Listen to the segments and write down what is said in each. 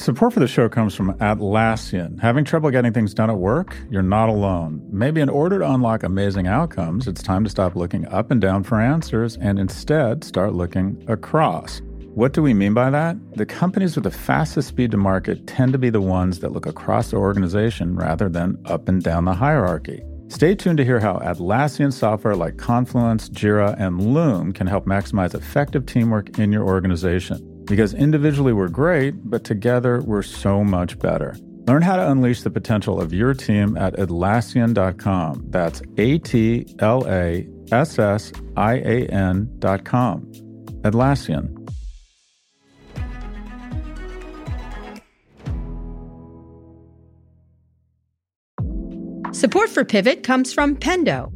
Support for the show comes from Atlassian. Having trouble getting things done at work? You're not alone. Maybe in order to unlock amazing outcomes, it's time to stop looking up and down for answers and instead start looking across. What do we mean by that? The companies with the fastest speed to market tend to be the ones that look across the organization rather than up and down the hierarchy. Stay tuned to hear how Atlassian software like Confluence, Jira, and Loom can help maximize effective teamwork in your organization. Because individually we're great, but together we're so much better. Learn how to unleash the potential of your team at Atlassian.com. That's A T L A S S I A N.com. Atlassian. Support for Pivot comes from Pendo.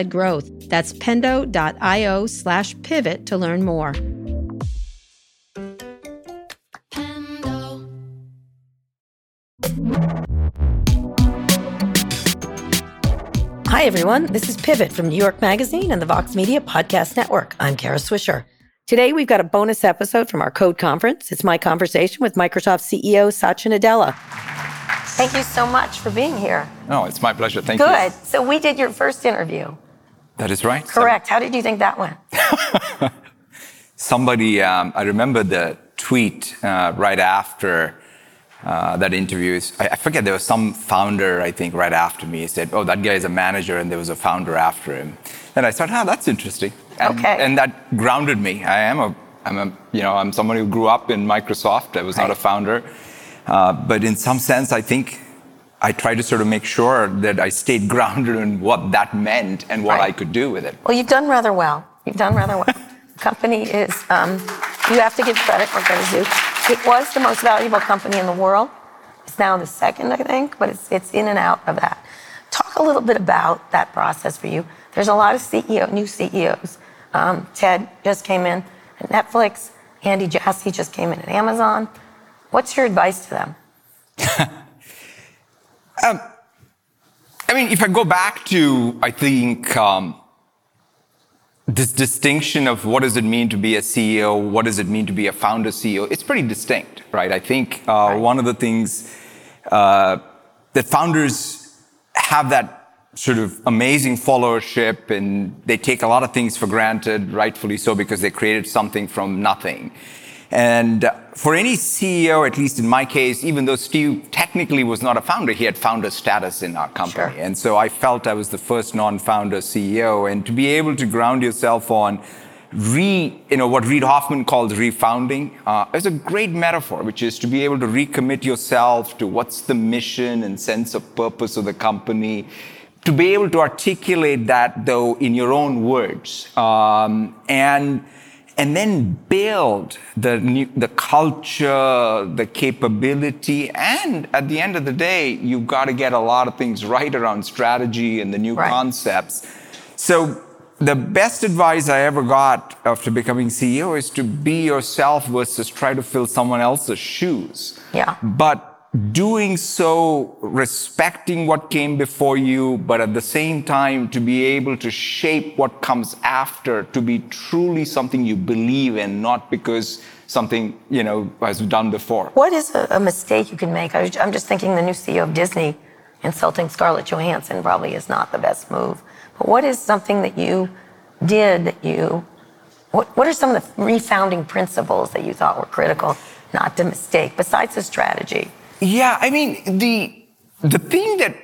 product-led growth. That's pendo.io slash pivot to learn more. Hi, everyone. This is Pivot from New York Magazine and the Vox Media Podcast Network. I'm Kara Swisher. Today, we've got a bonus episode from our Code Conference. It's my conversation with Microsoft CEO Satya Nadella. Thank you so much for being here. No, it's my pleasure. Thank Good. you. Good. So, we did your first interview. That is right. Correct. How did you think that went? Somebody, um, I remember the tweet uh, right after uh, that interview I, I, forget, there was some founder, I think, right after me He said, oh, that guy is a manager, and there was a founder after him. And I thought, oh, that's interesting. And, okay. And that grounded me. I am a, I'm a, you know, I'm someone who grew up in Microsoft. I was right. not a founder. Uh, but in some sense, I think I tried to sort of make sure that I stayed grounded in what that meant and what right. I could do with it. Well, you've done rather well. You've done rather well. company is, um, you have to give credit where credit is due. It was the most valuable company in the world. It's now the second, I think, but it's, it's in and out of that. Talk a little bit about that process for you. There's a lot of CEO, new CEOs. Um, Ted just came in at Netflix. Andy Jassy just came in at Amazon. What's your advice to them? um, I mean, if I go back to, I think, um, this distinction of what does it mean to be a CEO, what does it mean to be a founder CEO, it's pretty distinct, right? I think uh, right. one of the things uh, that founders have that sort of amazing followership and they take a lot of things for granted, rightfully so, because they created something from nothing. And for any CEO, at least in my case, even though Steve technically was not a founder, he had founder status in our company. Sure. And so I felt I was the first non-founder CEO. And to be able to ground yourself on re, you know, what Reid Hoffman calls refounding, uh, is a great metaphor, which is to be able to recommit yourself to what's the mission and sense of purpose of the company. To be able to articulate that though in your own words. Um, and and then build the new, the culture, the capability, and at the end of the day, you've got to get a lot of things right around strategy and the new right. concepts. So the best advice I ever got after becoming CEO is to be yourself versus try to fill someone else's shoes. Yeah. But doing so respecting what came before you, but at the same time to be able to shape what comes after to be truly something you believe in, not because something, you know, was done before. What is a, a mistake you can make? I am just thinking the new CEO of Disney insulting Scarlett Johansson probably is not the best move. But what is something that you did that you, what, what are some of the refounding principles that you thought were critical not to mistake besides the strategy? Yeah, I mean, the, the thing that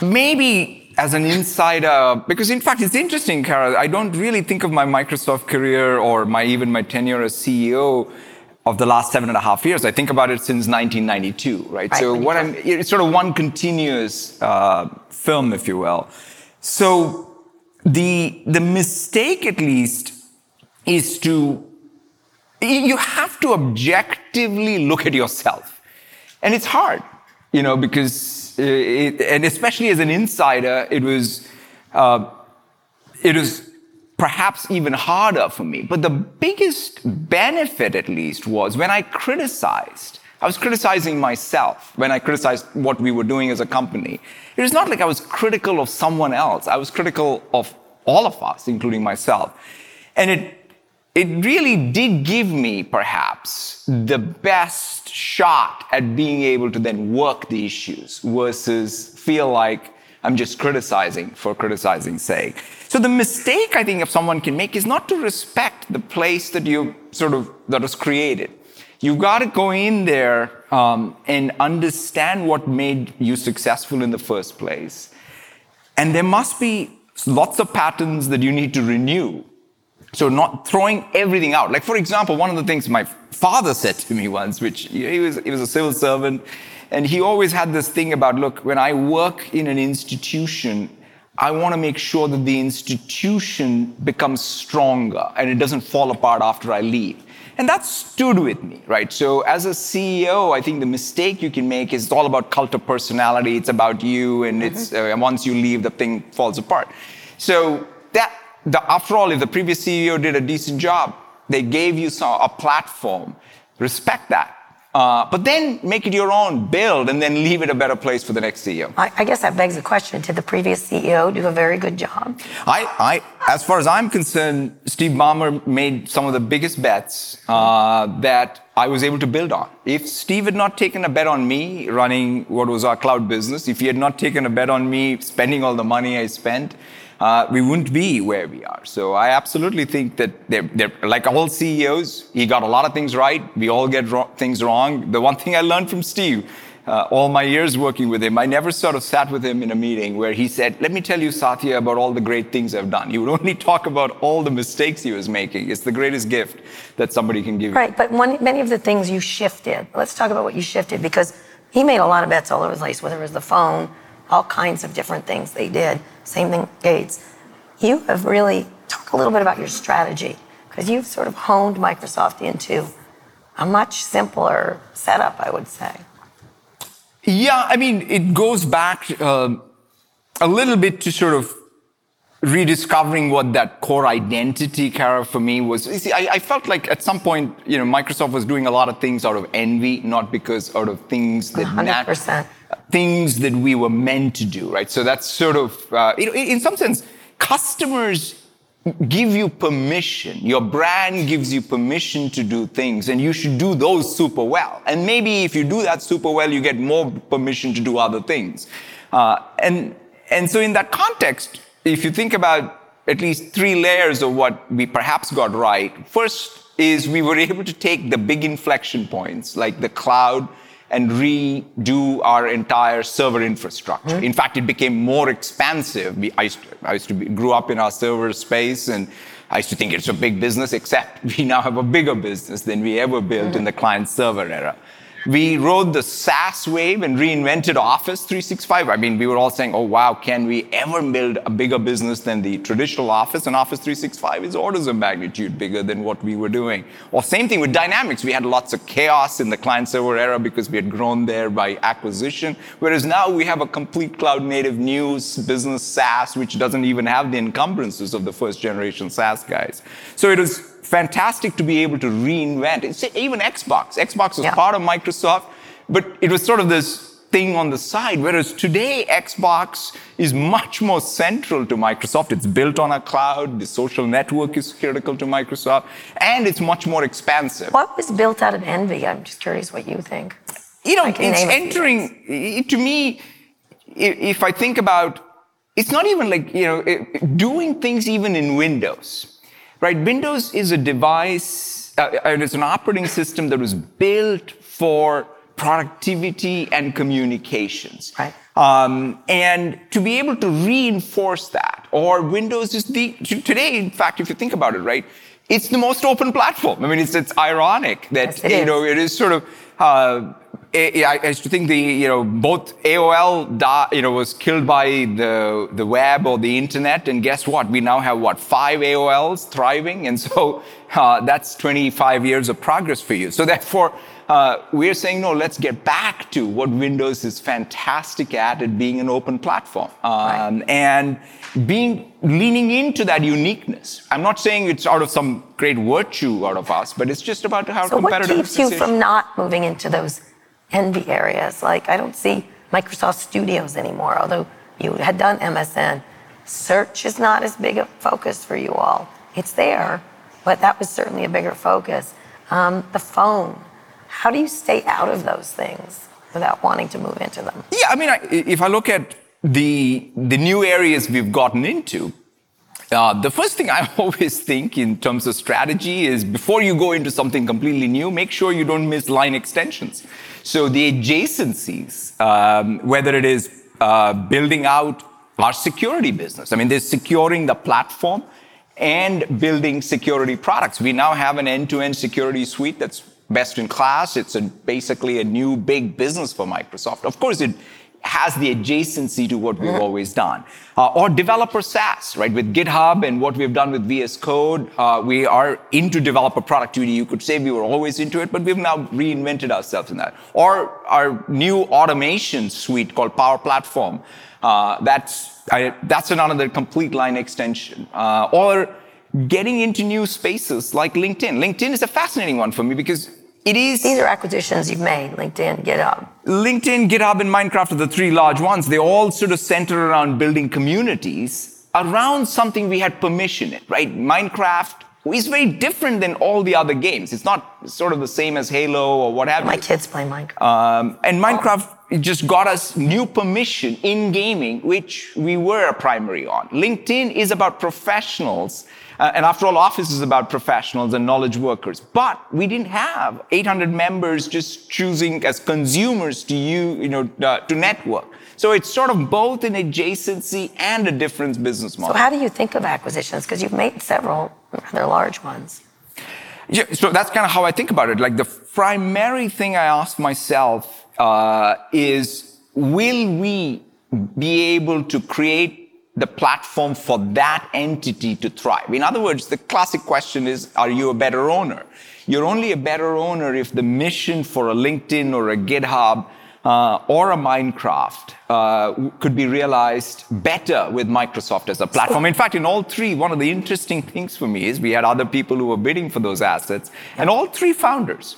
maybe as an insider, because in fact, it's interesting, Kara, I don't really think of my Microsoft career or my, even my tenure as CEO of the last seven and a half years. I think about it since 1992, right? right so what I'm, it's sort of one continuous uh, film, if you will. So the, the mistake, at least, is to, you have to objectively look at yourself And it's hard, you know, because, it, and especially as an insider, it was, uh, it was perhaps even harder for me. But the biggest benefit, at least, was when I criticized. I was criticizing myself when I criticized what we were doing as a company. It was not like I was critical of someone else. I was critical of all of us, including myself. And it, it really did give me, perhaps, the best shot at being able to then work the issues versus feel like I'm just criticizing for criticizing's sake. So the mistake I think if someone can make is not to respect the place that you sort of, that was created. You've got to go in there um, and understand what made you successful in the first place. And there must be lots of patterns that you need to renew. So not throwing everything out. Like, for example, one of the things my father said to me once, which he was, he was a civil servant, and he always had this thing about, look, when I work in an institution, I want to make sure that the institution becomes stronger and it doesn't fall apart after I leave. And that stood with me, right? So as a CEO, I think the mistake you can make is it's all about cult of personality. It's about you, and mm-hmm. it's uh, once you leave, the thing falls apart. So that, the, after all, if the previous CEO did a decent job, they gave you some, a platform. Respect that. Uh, but then make it your own, build, and then leave it a better place for the next CEO. I, I, guess that begs the question: Did the previous CEO do a very good job? I, I as far as I'm concerned, Steve Ballmer made some of the biggest bets uh, that I was able to build on. If Steve had not taken a bet on me running what was our cloud business, if he had not taken a bet on me spending all the money I spent, uh, we wouldn't be where we are. So I absolutely think that they're, they're, like all CEOs, he got a lot of things right. We all get ro- things wrong. The one thing I learned from Steve, uh, all my years working with him, I never sort of sat with him in a meeting where he said, let me tell you, Satya, about all the great things I've done. He would only talk about all the mistakes he was making. It's the greatest gift that somebody can give right, you. Right, but one, many of the things you shifted, let's talk about what you shifted because he made a lot of bets all over the place, whether it was the phone, all kinds of different things they did. Same thing, Gates. You have really talk a little bit about your strategy because you've sort of honed Microsoft into a much simpler setup, I would say. Yeah, I mean, it goes back uh, a little bit to sort of rediscovering what that core identity, Kara, for me was. You see, I, I, felt like at some point, you know, Microsoft was doing a lot of things out of envy, not because out of things that 100%. Nat- things that we were meant to do, right? So that's sort of, uh, you know, in some sense, customers give you permission. Your brand gives you permission to do things, and you should do those super well. And maybe if you do that super well, you get more permission to do other things. Uh, and and so in that context, if you think about at least three layers of what we perhaps got right, first is we were able to take the big inflection points like the cloud and redo our entire server infrastructure. Mm-hmm. In fact, it became more expansive. I used to, I used to be, grew up in our server space and I used to think it's a big business, except we now have a bigger business than we ever built mm-hmm. in the client server era. We rode the SaaS wave and reinvented Office 365. I mean, we were all saying, oh, wow, can we ever build a bigger business than the traditional Office? And Office 365 is orders of magnitude bigger than what we were doing. Or same thing with Dynamics. We had lots of chaos in the client server era because we had grown there by acquisition. Whereas now we have a complete cloud native news business SaaS, which doesn't even have the encumbrances of the first generation SaaS guys. So it was fantastic to be able to reinvent. It's even Xbox. Xbox was yeah. part of Microsoft, but it was sort of this thing on the side. Whereas today, Xbox is much more central to Microsoft. It's built on a cloud. The social network is critical to Microsoft, and it's much more expansive. What was built out of envy? I'm just curious what you think. You know, it's entering. It, to me, if I think about, it's not even like you know doing things even in Windows right? Windows is a device, uh, it's an operating system that was built for productivity and communications. Right. Um, and to be able to reinforce that, or Windows is the, today, in fact, if you think about it, right, it's the most open platform. I mean, it's, it's ironic that, yes, you is. know, it is sort of, uh, I, I think the you know both AOL da, you know was killed by the the web or the internet, and guess what? We now have what five AOLs thriving, and so uh, that's 25 years of progress for you. So therefore, Uh, we're saying, no, let's get back to what Windows is fantastic at, at being an open platform. Um, right. And being, leaning into that uniqueness. I'm not saying it's out of some great virtue out of us, but it's just about how so competitive what keeps you from not moving into those envy areas? Like, I don't see Microsoft Studios anymore, although you had done MSN. Search is not as big a focus for you all. It's there, but that was certainly a bigger focus. Um, the phone, how do you stay out of those things without wanting to move into them? Yeah, I mean, I, if I look at the, the new areas we've gotten into, uh, the first thing I always think in terms of strategy is before you go into something completely new, make sure you don't miss line extensions. So the adjacencies, um, whether it is uh, building out our security business, I mean, there's securing the platform and building security products. We now have an end-to-end security suite that's best in class. It's a, basically a new big business for Microsoft. Of course, it has the adjacency to what we've mm-hmm. always done. Uh, or developer SaaS, right? With GitHub and what we've done with VS Code, uh, we are into developer productivity. You could say we were always into it, but we've now reinvented ourselves in that. Or our new automation suite called Power Platform. Uh, that's I, that's another complete line extension. Uh, or getting into new spaces like LinkedIn. LinkedIn is a fascinating one for me because it is. These are acquisitions you've made LinkedIn, GitHub. LinkedIn, GitHub, and Minecraft are the three large ones. They all sort of center around building communities around something we had permission in, right? Minecraft is very different than all the other games. It's not sort of the same as Halo or what have My you. kids play Minecraft. Um, and Minecraft just got us new permission in gaming, which we were a primary on. LinkedIn is about professionals uh, and after all, Office is about professionals and knowledge workers. But we didn't have 800 members just choosing as consumers to you, you know, uh, to network. So it's sort of both an adjacency and a different business model. So how do you think of acquisitions? Because you've made several rather large ones. Yeah, so that's kind of how I think about it. Like the primary thing I ask myself uh, is, will we be able to create the platform for that entity to thrive. In other words, the classic question is, are you a better owner? You're only a better owner if the mission for a LinkedIn or a GitHub uh, or a Minecraft uh, could be realized better with Microsoft as a platform. In fact, in all three, one of the interesting things for me is we had other people who were bidding for those assets, and all three founders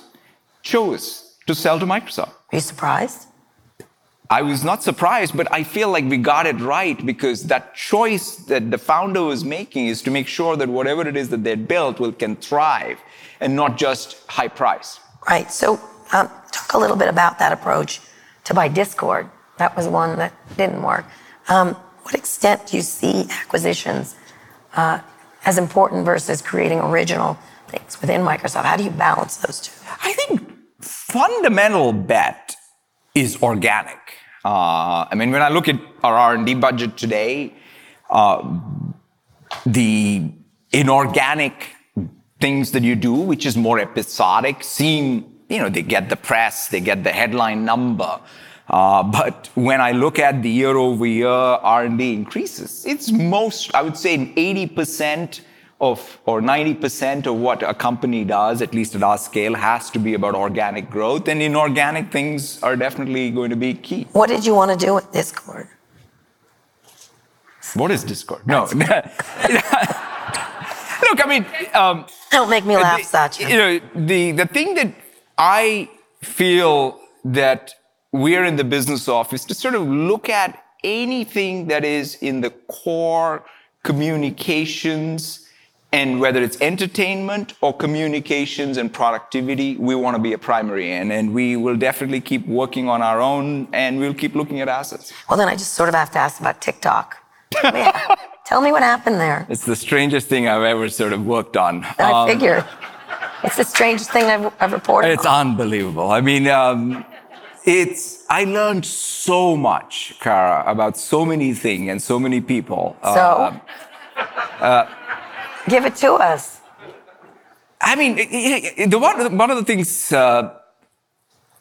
chose to sell to Microsoft. Are you surprised? I was not surprised, but I feel like we got it right because that choice that the founder was making is to make sure that whatever it is that they built will can thrive and not just high price. Right. So um, talk a little bit about that approach to buy Discord. That was one that didn't work. Um, what extent do you see acquisitions uh, as important versus creating original things within Microsoft? How do you balance those two? I think fundamental bet is organic. Uh, I mean, when I look at our R&D budget today, uh, the inorganic things that you do, which is more episodic, seem, you know, they get the press, they get the headline number. Uh, but when I look at the year-over-year R&D increases, it's most, I would say, 80% of or 90% of what a company does, at least at our scale, has to be about organic growth. And inorganic things are definitely going to be key. What did you want to do with Discord? What is Discord? No. Look, I mean, um, don't make me laugh, Satya. You know, the the thing that I feel that we're in the business office to sort of look at anything that is in the core communications and whether it's entertainment or communications and productivity, we want to be a primary in. And we will definitely keep working on our own and we'll keep looking at assets. Well, then I just sort of have to ask about TikTok. Tell me what happened there. It's the strangest thing I've ever sort of worked on. I um, figure. It's the strangest thing I've, I've reported. It's on. unbelievable. I mean, um, it's, I learned so much, Kara, about so many things and so many people. So? Uh, uh, Give it to us. I mean, the one, one of the things, uh,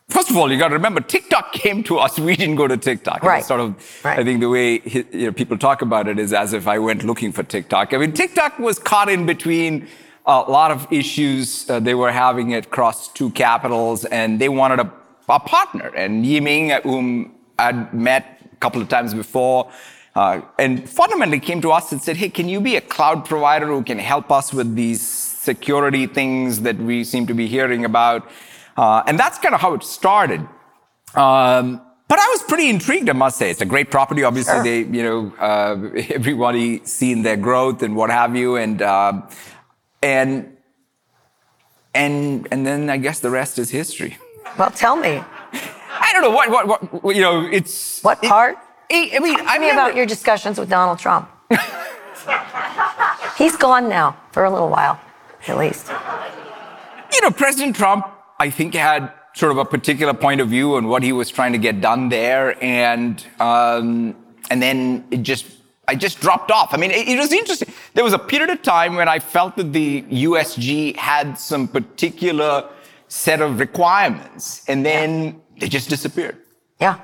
first of all, you got to remember, TikTok came to us. We didn't go to TikTok. Right. sort of, right. I think the way you know, people talk about it is as if I went looking for TikTok. I mean, TikTok was caught in between a lot of issues uh, they were having across two capitals, and they wanted a, a partner. And Yiming, whom I'd met a couple of times before, uh, and fundamentally came to us and said, "Hey, can you be a cloud provider who can help us with these security things that we seem to be hearing about?" Uh, and that's kind of how it started. Um, but I was pretty intrigued, I must say. It's a great property. Obviously, sure. they, you know, uh, everybody seeing their growth and what have you, and uh, and and and then I guess the rest is history. Well, tell me. I don't know what what, what you know. It's what part? It, I mean, tell I me about your discussions with Donald Trump. He's gone now for a little while, at least. You know, President Trump, I think, had sort of a particular point of view on what he was trying to get done there, and um, and then it just I just dropped off. I mean, it, it, was interesting. There was a period of time when I felt that the USG had some particular set of requirements, and then yeah. they just disappeared. Yeah.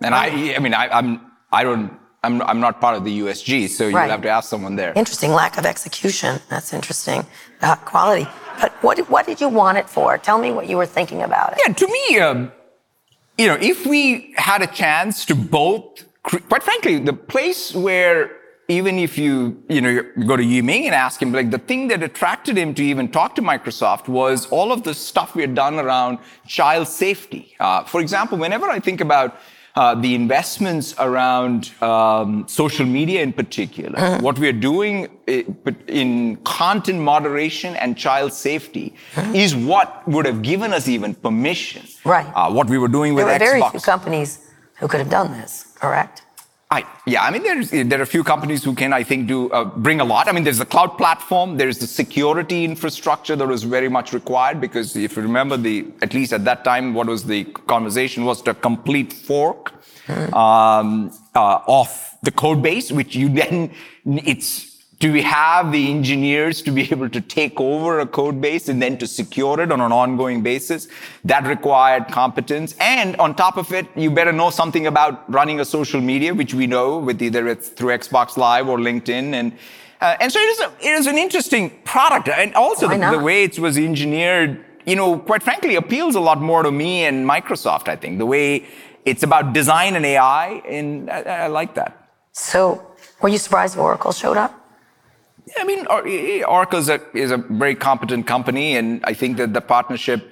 And I, I mean, I, I'm, I don't, I'm, I'm not part of the USG, so you'll right. have to ask someone there. Interesting lack of execution. That's interesting. Uh, quality. But what, what did you want it for? Tell me what you were thinking about it. Yeah, to me, um, you know, if we had a chance to both, quite frankly, the place where even if you, you know, you go to Yiming and ask him, like the thing that attracted him to even talk to Microsoft was all of the stuff we had done around child safety. Uh, for example, whenever I think about uh, the investments around um, social media in particular, uh-huh. what we are doing in content moderation and child safety uh-huh. is what would have given us even permission. Right. Uh, what we were doing with there were Xbox. very few companies who could have done this, correct? I, yeah, I mean, there's, there are a few companies who can, I think, do uh, bring a lot. I mean, there's the cloud platform, there's the security infrastructure that was very much required because if you remember the, at least at that time, what was the conversation was a complete fork um, uh, of the code base, which you then it's do we have the engineers to be able to take over a code base and then to secure it on an ongoing basis? That required competence. And on top of it, you better know something about running a social media, which we know with either it's through Xbox Live or LinkedIn. And, uh, and so it is, a, it is an interesting product. And also the, the, way it was engineered, you know, quite frankly, appeals a lot more to me and Microsoft, I think. The way it's about design and AI, and I, I like that. So were you surprised Oracle showed up? I mean, Oracle is a, is a very competent company, and I think that the partnership,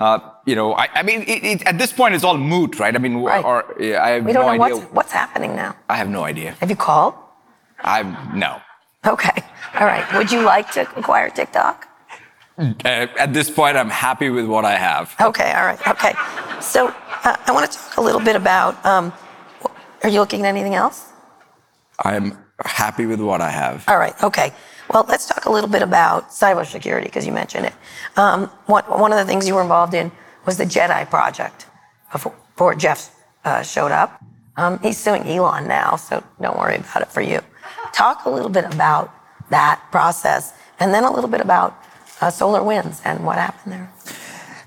uh, you know, I, I mean, it, it, at this point, it's all moot, right? I mean, right. Or, yeah, I have we don't know idea. What's, what's happening now? I have no idea. Have you called? I no. Okay. All right. Would you like to acquire TikTok? Uh, at this point, I'm happy with what I have. Okay. All right. Okay. So uh, I want to talk a little bit about. Um, are you looking at anything else? I'm happy with what I have. All right. Okay. Well, let's talk a little bit about cybersecurity because you mentioned it. Um, one, one of the things you were involved in was the JEDI project before Jeff uh, showed up. Um, he's suing Elon now, so don't worry about it for you. Talk a little bit about that process and then a little bit about uh, SolarWinds and what happened there.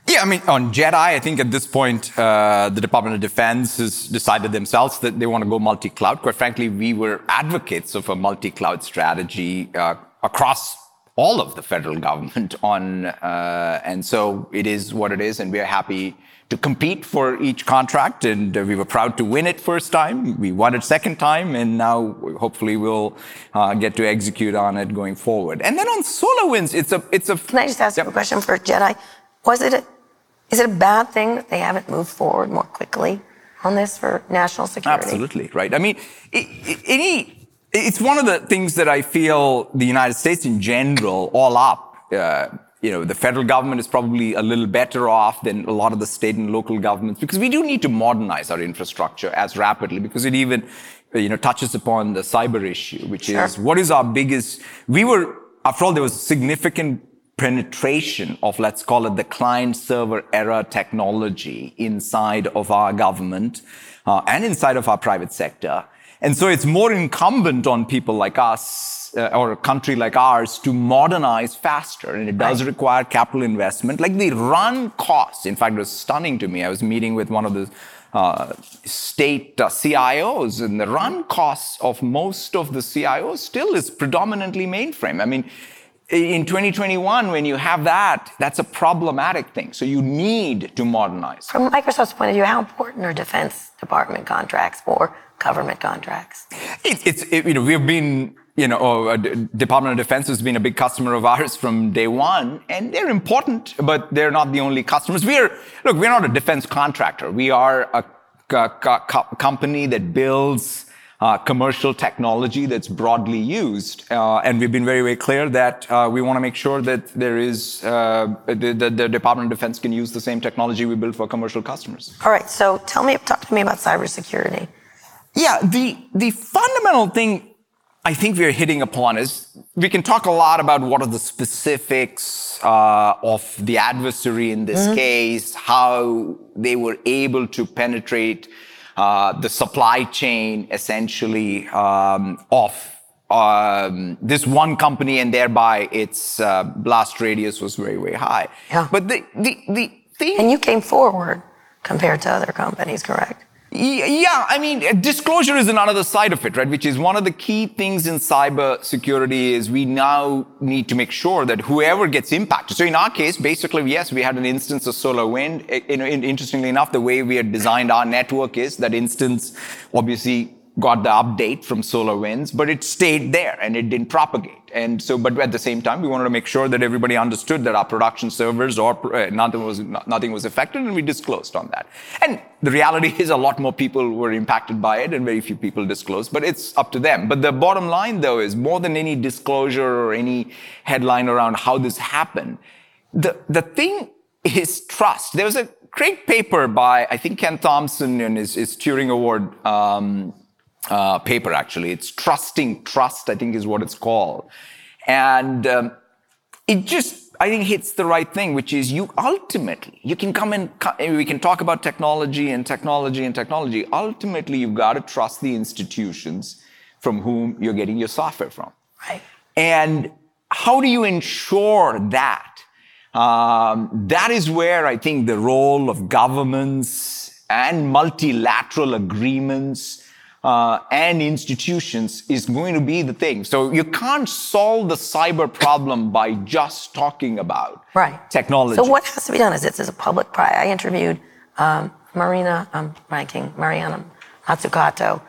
Yeah, I mean, on JEDI, I think at this point, uh, the Department of Defense has decided themselves that they want to go multi-cloud. Quite frankly, we were advocates of a multi-cloud strategy uh, across all of the federal government on, uh, and so it is what it is, and we are happy to compete for each contract, and uh, we were proud to win it first time. We won it second time, and now hopefully we'll uh, get to execute on it going forward. And then on SolarWinds, it's a it's a. Can I just ask you a question for JEDI? Was it a is it a bad thing that they haven't moved forward more quickly on this for national security? Absolutely, right. I mean, any, it's one of the things that I feel the United States in general, all up, uh, you know, the federal government is probably a little better off than a lot of the state and local governments because we do need to modernize our infrastructure as rapidly because it even, you know, touches upon the cyber issue, which sure. is what is our biggest, we were, after all, there was significant penetration of, let's call it the client server era technology inside of our government uh, and inside of our private sector. And so it's more incumbent on people like us uh, or a country like ours to modernize faster. And it does require capital investment. Like the run costs, in fact, it was stunning to me. I was meeting with one of the uh, state uh, CIOs, and the run costs of most of the CIOs still is predominantly mainframe. I mean, in 2021, when you have that, that's a problematic thing. So you need to modernize. From Microsoft's point of view, how important are Defense Department contracts or government contracts? It, it's it, you know we've been you know oh, uh, Department of Defense has been a big customer of ours from day one, and they're important, but they're not the only customers. We're look, we're not a defense contractor. We are a, a, a company that builds uh, commercial technology that's broadly used. Uh, and we've been very, very clear that uh, we want to make sure that there is uh, the, the, the, Department of Defense can use the same technology we build for commercial customers. All right. So tell me, talk to me about cybersecurity. Yeah, the the fundamental thing I think we're hitting upon is we can talk a lot about what are the specifics uh, of the adversary in this mm-hmm. case, how they were able to penetrate the supply chain essentially um, of um, this one company and thereby its uh, blast radius was very, very high. Yeah. But the, the, the thing. And you came forward compared to other companies, correct? Yeah, I mean, uh, disclosure is another side of it, right? Which is one of the key things in cyber security is we now need to make sure that whoever gets impacted. So in our case, basically, yes, we had an instance of SolarWind. interestingly enough, the way we had designed our network is that instance obviously got the update from SolarWinds, but it stayed there and it didn't propagate. And so, but at the same time, we wanted to make sure that everybody understood that our production servers or uh, nothing was nothing was affected, and we disclosed on that. And the reality is, a lot more people were impacted by it, and very few people disclosed. But it's up to them. But the bottom line, though, is more than any disclosure or any headline around how this happened, the the thing is trust. There was a great paper by I think Ken Thompson in his, his Turing Award. Um, uh, paper, actually. It's Trusting Trust, I think is what it's called. And um, it just, I think, hits the right thing, which is you ultimately, you can come in, we can talk about technology and technology and technology. Ultimately, you've got to trust the institutions from whom you're getting your software from. Right. And how do you ensure that? Um, that is where I think the role of governments and multilateral agreements uh, and institutions is going to be the thing. So you can't solve the cyber problem by just talking about right. technology. So what has to be done is this is a public private. I interviewed um, Marina, I'm ranking Mariana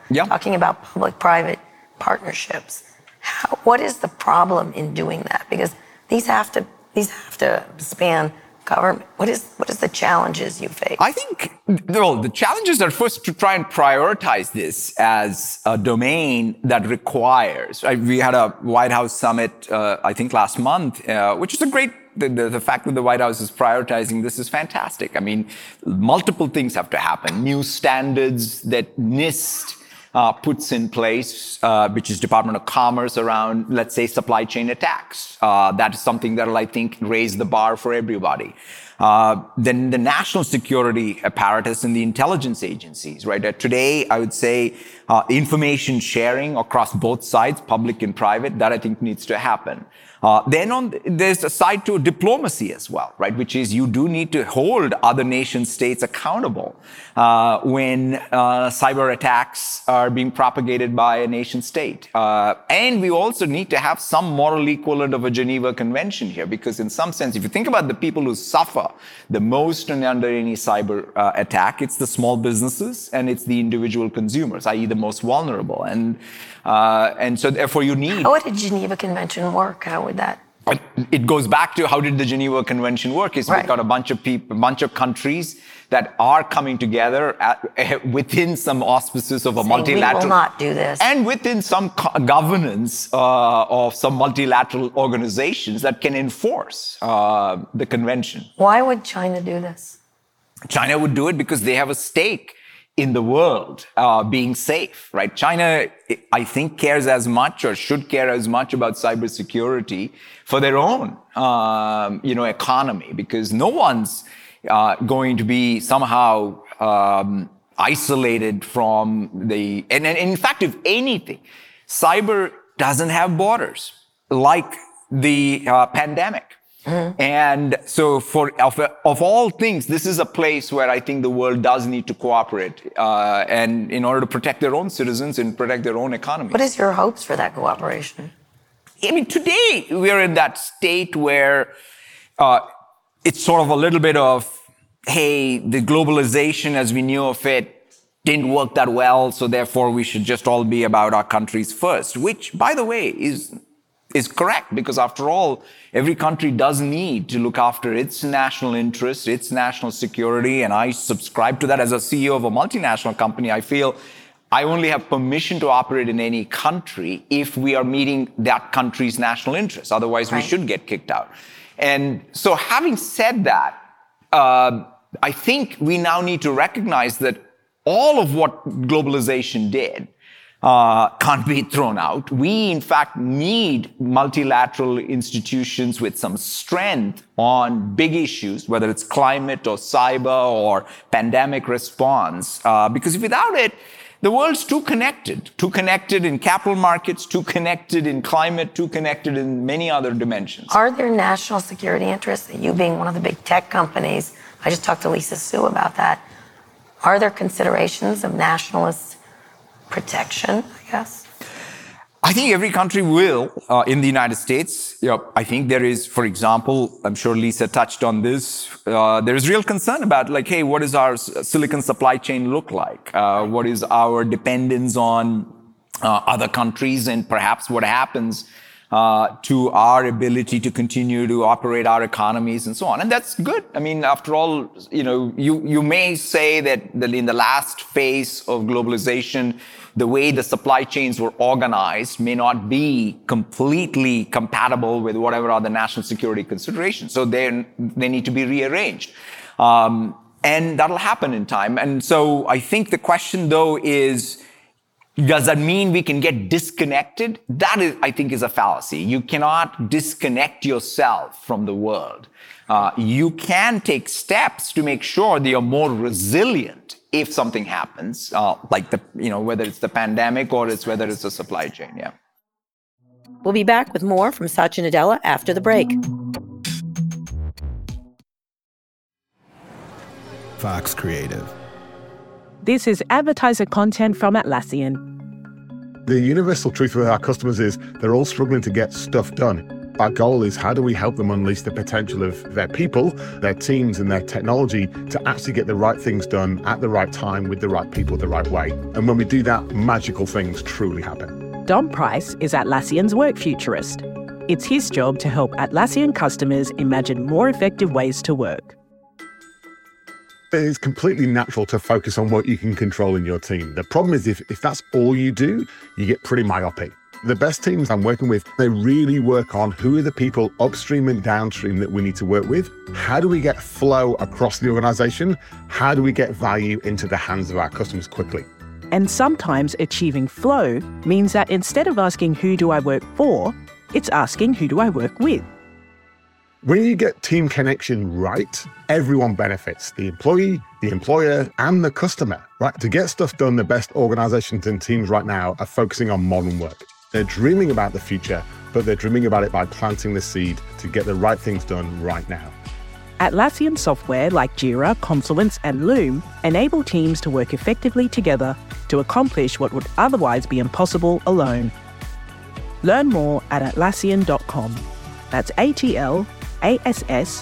yeah. talking about public-private partnerships. How, what is the problem in doing that? Because these have to these have to span government? What is what is the challenges you face? I think well, the challenges are first to try and prioritize this as a domain that requires. We had a White House summit, uh, I think last month, uh, which is a great. The, the, the, fact that the White House is prioritizing this is fantastic. I mean, multiple things have to happen. New standards that NIST uh, puts in place, uh, which is Department of Commerce around, let's say, supply chain attacks. Uh, that is something that'll, I think, raise the bar for everybody. Uh, then the national security apparatus and the intelligence agencies, right? Uh, today, I would say uh, information sharing across both sides, public and private, that I think needs to happen. Uh, then on, there's a side to diplomacy as well, right? Which is you do need to hold other nation states accountable uh, when uh, cyber attacks are being propagated by a nation state. Uh, and we also need to have some moral equivalent of a Geneva Convention here, because in some sense, if you think about the people who suffer the most under any cyber uh, attack, it's the small businesses and it's the individual consumers, i.e., the most vulnerable. And uh, and so therefore you need. How would a Geneva Convention work? How would that? It goes back to how did the Geneva Convention work? Is right. we've got a bunch of people, a bunch of countries that are coming together at, within some auspices of a Saying multilateral. We will not do this. And within some co- governance uh, of some multilateral organizations that can enforce uh, the convention. Why would China do this? China would do it because they have a stake in the world uh, being safe, right? China, I think, cares as much or should care as much about cybersecurity for their own, um, you know, economy, because no one's uh, going to be somehow um, isolated from the. And, and in fact, if anything, cyber doesn't have borders, like the uh, pandemic. Mm-hmm. And so, for of, of all things, this is a place where I think the world does need to cooperate, uh, and in order to protect their own citizens and protect their own economy. What is your hopes for that cooperation? I mean, today we're in that state where uh, it's sort of a little bit of, hey, the globalization as we knew of it didn't work that well, so therefore we should just all be about our countries first, which, by the way, is is correct because after all, every country does need to look after its national interests, its national security. And I subscribe to that as a CEO of a multinational company. I feel I only have permission to operate in any country if we are meeting that country's national interests. Otherwise, right. we should get kicked out. And so having said that, uh, I think we now need to recognize that all of what globalization did uh, can't be thrown out. We, in fact, need multilateral institutions with some strength on big issues, whether it's climate or cyber or pandemic response, uh, because without it, the world's too connected, too connected in capital markets, too connected in climate, too connected in many other dimensions. Are there national security interests? that You being one of the big tech companies, I just talked to Lisa Su about that. Are there considerations of nationalist protection, I guess? I think every country will uh, in the United States. You know, I think there is, for example, I'm sure Lisa touched on this. Uh, there is real concern about like, hey, what does our silicon supply chain look like? Uh, what is our dependence on uh, other countries, and perhaps what happens uh, to our ability to continue to operate our economies and so on. And that's good. I mean, after all, you know, you, you may say that, that in the last phase of globalization, the way the supply chains were organized may not be completely compatible with whatever other national security considerations. So they they need to be rearranged. Um, and that'll happen in time. And so I think the question though is, does that mean we can get disconnected? That is, I think, is a fallacy. You cannot disconnect yourself from the world. Uh, you can take steps to make sure that you're more resilient if something happens, uh, like the, you know, whether it's the pandemic or it's whether it's a supply chain. Yeah. We'll be back with more from Satya Nadella after the break. Vox Creative. This is advertiser content from Atlassian. The universal truth with our customers is they're all struggling to get stuff done. Our goal is how do we help them unleash the potential of their people, their teams, and their technology to actually get the right things done at the right time with the right people the right way. And when we do that, magical things truly happen. Dom Price is Atlassian's work futurist. It's his job to help Atlassian customers imagine more effective ways to work it's completely natural to focus on what you can control in your team. The problem is if, if that's all you do, you get pretty myopic. The best teams I'm working with, they really work on who are the people upstream and downstream that we need to work with. How do we get flow across the organization? How do we get value into the hands of our customers quickly? And sometimes achieving flow means that instead of asking who do I work for, it's asking who do I work with. When you get team connection right, everyone benefits the employee, the employer, and the customer, right? To get stuff done, the best organizations and teams right now are focusing on modern work. They're dreaming about the future, but they're dreaming about it by planting the seed to get the right things done right now. Atlassian software like Jira, Confluence, and Loom enable teams to work effectively together to accomplish what would otherwise be impossible alone. Learn more at Atlassian.com. That's A T L ASSIAN.com.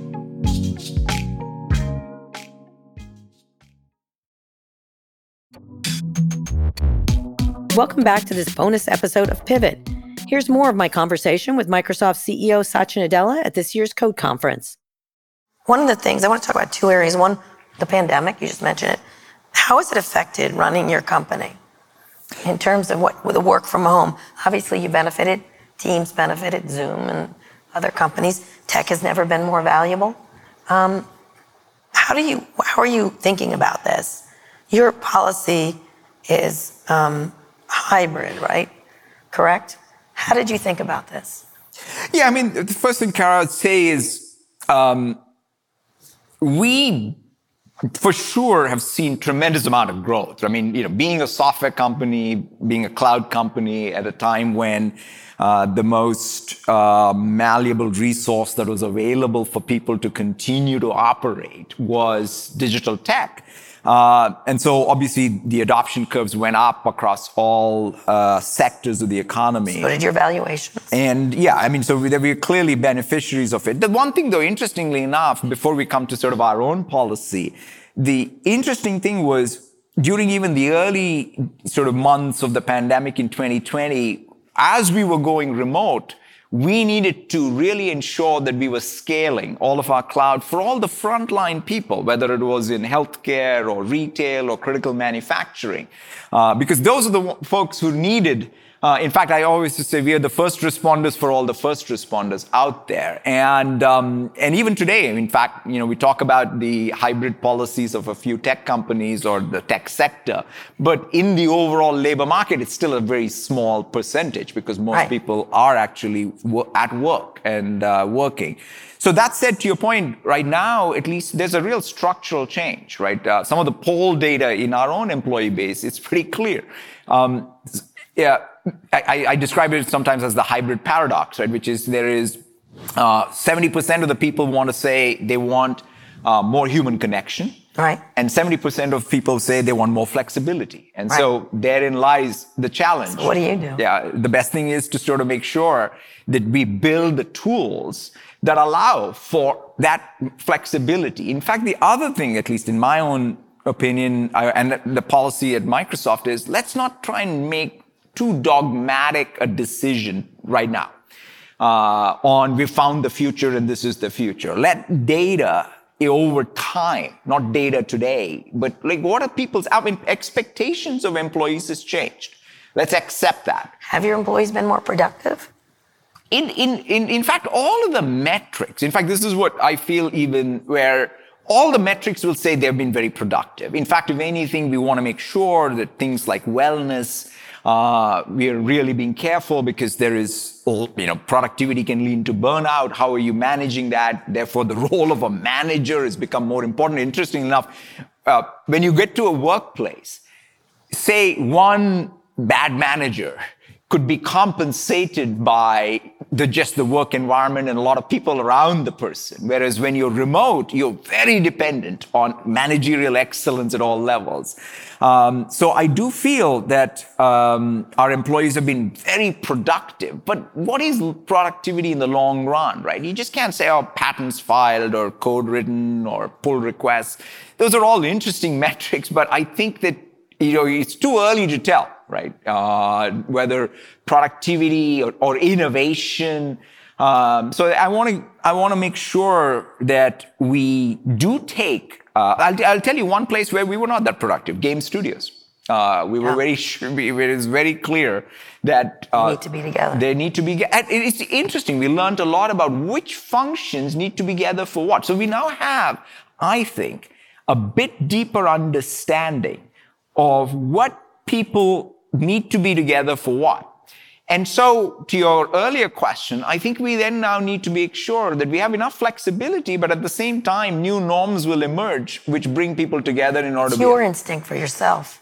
Welcome back to this bonus episode of Pivot. Here's more of my conversation with Microsoft CEO Satya Nadella at this year's Code Conference. One of the things I want to talk about two areas. One, the pandemic, you just mentioned it. How has it affected running your company in terms of what the work from home? Obviously, you benefited, Teams benefited, Zoom, and other companies. Tech has never been more valuable. Um, how do you? How are you thinking about this? Your policy is um, hybrid, right? Correct. How did you think about this? Yeah, I mean, the first thing, Kara, I'd say is um, we for sure have seen tremendous amount of growth. I mean, you know, being a software company, being a cloud company at a time when uh, the most uh, malleable resource that was available for people to continue to operate was digital tech. Uh, and so obviously the adoption curves went up across all uh, sectors of the economy. So did your valuations. And yeah, I mean, so we're clearly beneficiaries of it. The one thing though, interestingly enough, before we come to sort of our own policy, the interesting thing was during even the early sort of months of the pandemic in 2020, as we were going remote, we needed to really ensure that we were scaling all of our cloud for all the frontline people, whether it was in healthcare or retail or critical manufacturing, uh, because those are the folks who needed uh, in fact, I always say we are the first responders for all the first responders out there. And, um, and even today, in fact, you know, we talk about the hybrid policies of a few tech companies or the tech sector, but in the overall labor market, it's still a very small percentage because most right. people are actually at work and uh, working. So that said, to your point, right now, at least there's a real structural change, right? Uh, some of the poll data in our own employee base, it's pretty clear. Um, yeah, I, I, describe it sometimes as the hybrid paradox, right? Which is there is uh, 70% of the people want to say they want uh, more human connection. Right. And 70% of people say they want more flexibility. And right. so therein lies the challenge. So what do you do? Yeah. The best thing is to sort of make sure that we build the tools that allow for that flexibility. In fact, the other thing, at least in my own opinion, uh, and the policy at Microsoft is let's not try and make too dogmatic a decision right now uh, on we found the future and this is the future. Let data over time, not data today, but like what are people's I mean, expectations of employees has changed. Let's accept that. Have your employees been more productive? In, in, in, in fact, all of the metrics, in fact, this is what I feel even where all the metrics will say they've been very productive. In fact, if anything, we want to make sure that things like wellness, uh, we are really being careful because there is, you know, productivity can lead to burnout. How are you managing that? Therefore, the role of a manager has become more important. Interesting enough, uh, when you get to a workplace, say one bad manager could be compensated by the just the work environment and a lot of people around the person. Whereas when you're remote, you're very dependent on managerial excellence at all levels. Um, so I do feel that um, our employees have been very productive. But what is productivity in the long run, right? You just can't say, oh, patents filed or code written or pull requests. Those are all interesting metrics, but I think that you know it's too early to tell right? Uh, whether productivity or, or innovation. Um, so I want to I want to make sure that we do take. Uh, I'll, I'll tell you one place where we were not that productive: game studios. Uh, we were yeah. very it is very clear that uh, need to be together. They need to be. It's interesting. We learned a lot about which functions need to be together for what. So we now have, I think, a bit deeper understanding of what people need to be together for what? And so, to your earlier question, I think we then now need to make sure that we have enough flexibility, but at the same time, new norms will emerge which bring people together in order to. Your instinct for yourself.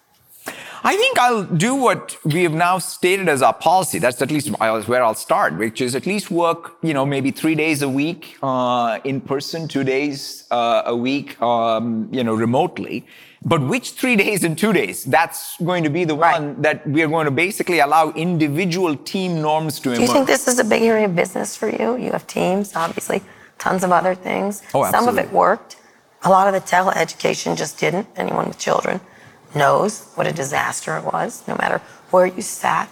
I think I'll do what we have now stated as our policy. That's at least where I'll start, which is at least work, you know, maybe three days a week uh, in person, two days uh, a week, um, you know, remotely. But which three days and two days? That's going to be the right. one that we are going to basically allow individual team norms to emerge. Do you think this is a big area of business for you? You have teams, obviously, tons of other things. Oh, absolutely. Some of it worked. A lot of the tele education just didn't. Anyone with children knows what a disaster it was, no matter where you sat.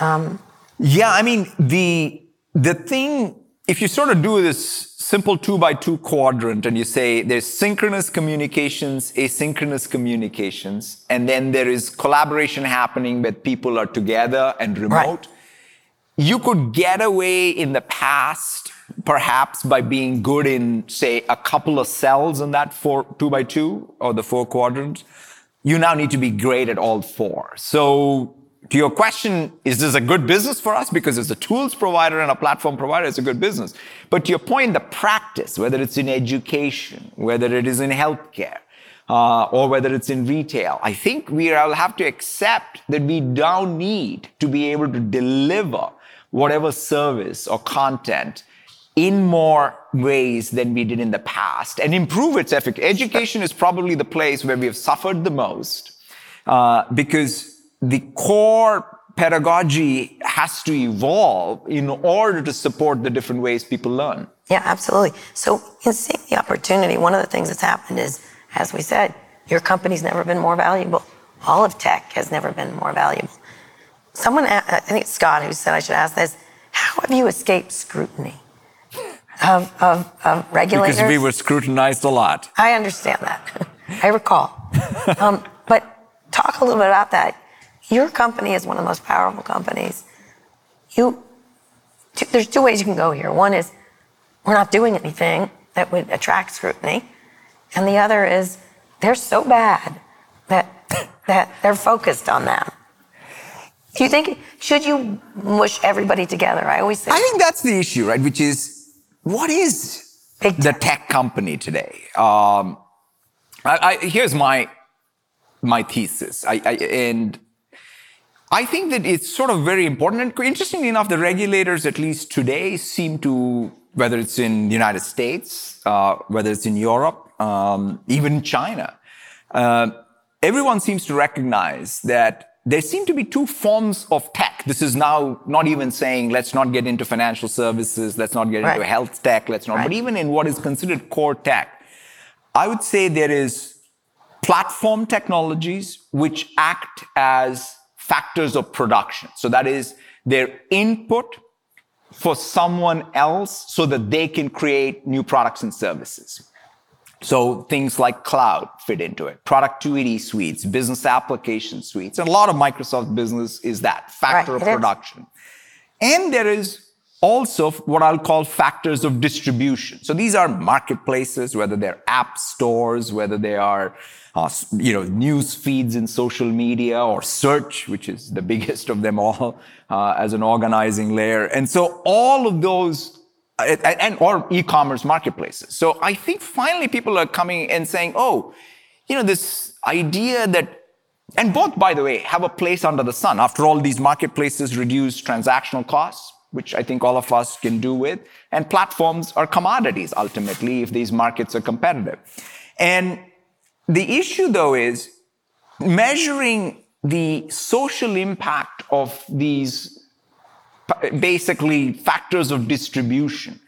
Um, yeah, I mean the the thing. If you sort of do this simple two by two quadrant and you say there's synchronous communications, asynchronous communications, and then there is collaboration happening where people are together and remote. Right. you could get away in the past, perhaps by being good in, say, a couple of cells in that four, two by two or the four quadrants. You now need to be great at all four. So to your question, is this a good business for us? Because as a tools provider and a platform provider, it's a good business. But to your point, the practice, whether it's in education, whether it is in healthcare, uh, or whether it's in retail, I think we will have to accept that we now need to be able to deliver whatever service or content in more ways than we did in the past and improve its efficacy. Education is probably the place where we have suffered the most uh, because the core pedagogy has to evolve in order to support the different ways people learn. Yeah, absolutely. So in seeing the opportunity, one of the things that's happened is, as we said, your company's never been more valuable. All of tech has never been more valuable. Someone, I think it's Scott who said I should ask this. How have you escaped scrutiny of, of, of regulators? Because we were scrutinized a lot. I understand that. I recall. um, but talk a little bit about that. Your company is one of the most powerful companies. You, two, there's two ways you can go here. One is we're not doing anything that would attract scrutiny, and the other is they're so bad that that they're focused on them. Do you think should you mush everybody together? I always think. I think that's the issue, right? Which is what is the tech. company today? Um, I, I, here's my my thesis, I, I, and I think that it's sort of very important. And interestingly enough, the regulators, at least today, seem to, whether it's in the United States, uh, whether it's in Europe, um, even China, uh, everyone seems to recognize that there seem to be two forms of tech. This is now not even saying let's not get into financial services, let's not get into health tech, let's not, but even in what is considered core tech, I would say there is platform technologies which act as factors of production. So that is their input for someone else so that they can create new products and services. So things like cloud fit into it, productivity suites, business application suites, and a lot of Microsoft business is that factor Right, of it is. production. And there is also what I'll call factors of distribution. So these are marketplaces, whether they're app stores, whether they are, uh, you know, news feeds in social media or search, which is the biggest of them all uh, as an organizing layer. And so all of those Uh, and, and or e-commerce marketplaces. So I think finally people are coming and saying, oh, you know, this idea that and both, by the way, have a place under the sun. After all, these marketplaces reduce transactional costs, which I think all of us can do with. And platforms are commodities, ultimately, if these markets are competitive. And the issue, though, is measuring the social impact of these basically factors of distribution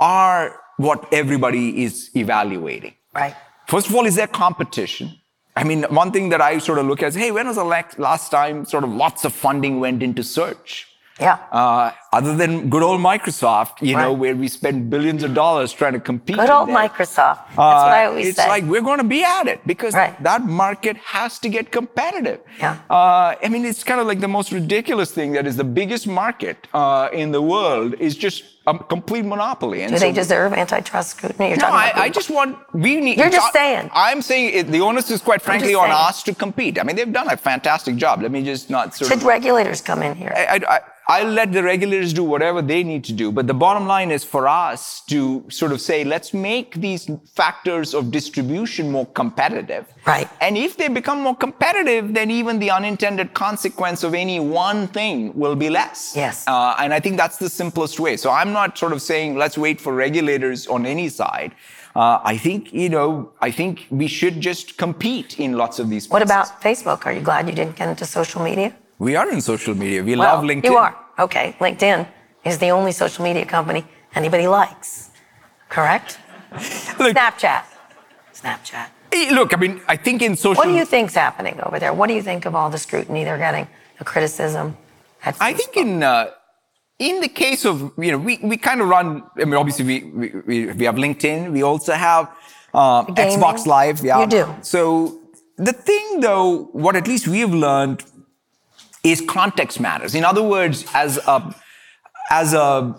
are what everybody is evaluating. Right. First of all, is there competition? I mean, one thing that I sort of look at is, hey, when was the last time sort of lots of funding went into search? Yeah. Uh, other than good old Microsoft, you know, where we spend billions of dollars trying to compete. Good old. Microsoft. That's what I Uh, always it's say. like we're going to be at it because Right. that market has to get competitive. Yeah. Uh, I mean, it's kind of like the most ridiculous thing that is the biggest market uh, in the world is just a complete monopoly. And Do so- they deserve antitrust scrutiny? You're no, I, I just want we need. You're just saying. I'm saying it, the onus is quite frankly on us to compete. I mean, they've done a fantastic job. Let me just not sort Should of. regulators come in here? I, I, I'll let the regulators do whatever they need to do. But the bottom line is for us to sort of say, let's make these factors of distribution more competitive. Right. And if they become more competitive, then even the unintended consequence of any one thing will be less. Yes. Uh, and I think that's the simplest way. So I'm not sort of saying let's wait for regulators on any side. Uh, I think, you know, I think we should just compete in lots of these What about Facebook? Are you glad you didn't get into social media? We are in social media. We Well, love LinkedIn. You are. Okay. LinkedIn is the only social media company anybody likes. Correct? Look, Snapchat. Snapchat. eh, look, I mean, I think in social What do you think's happening over there? What do you think of all the scrutiny they're getting, the criticism? At I think in uh, in the case of you know we, we kind of run. I mean, obviously we we, we, have LinkedIn. We also have uh, Xbox Live. Yeah. You do. So the thing, though, what at least we have learned is context matters. In other words, as a as a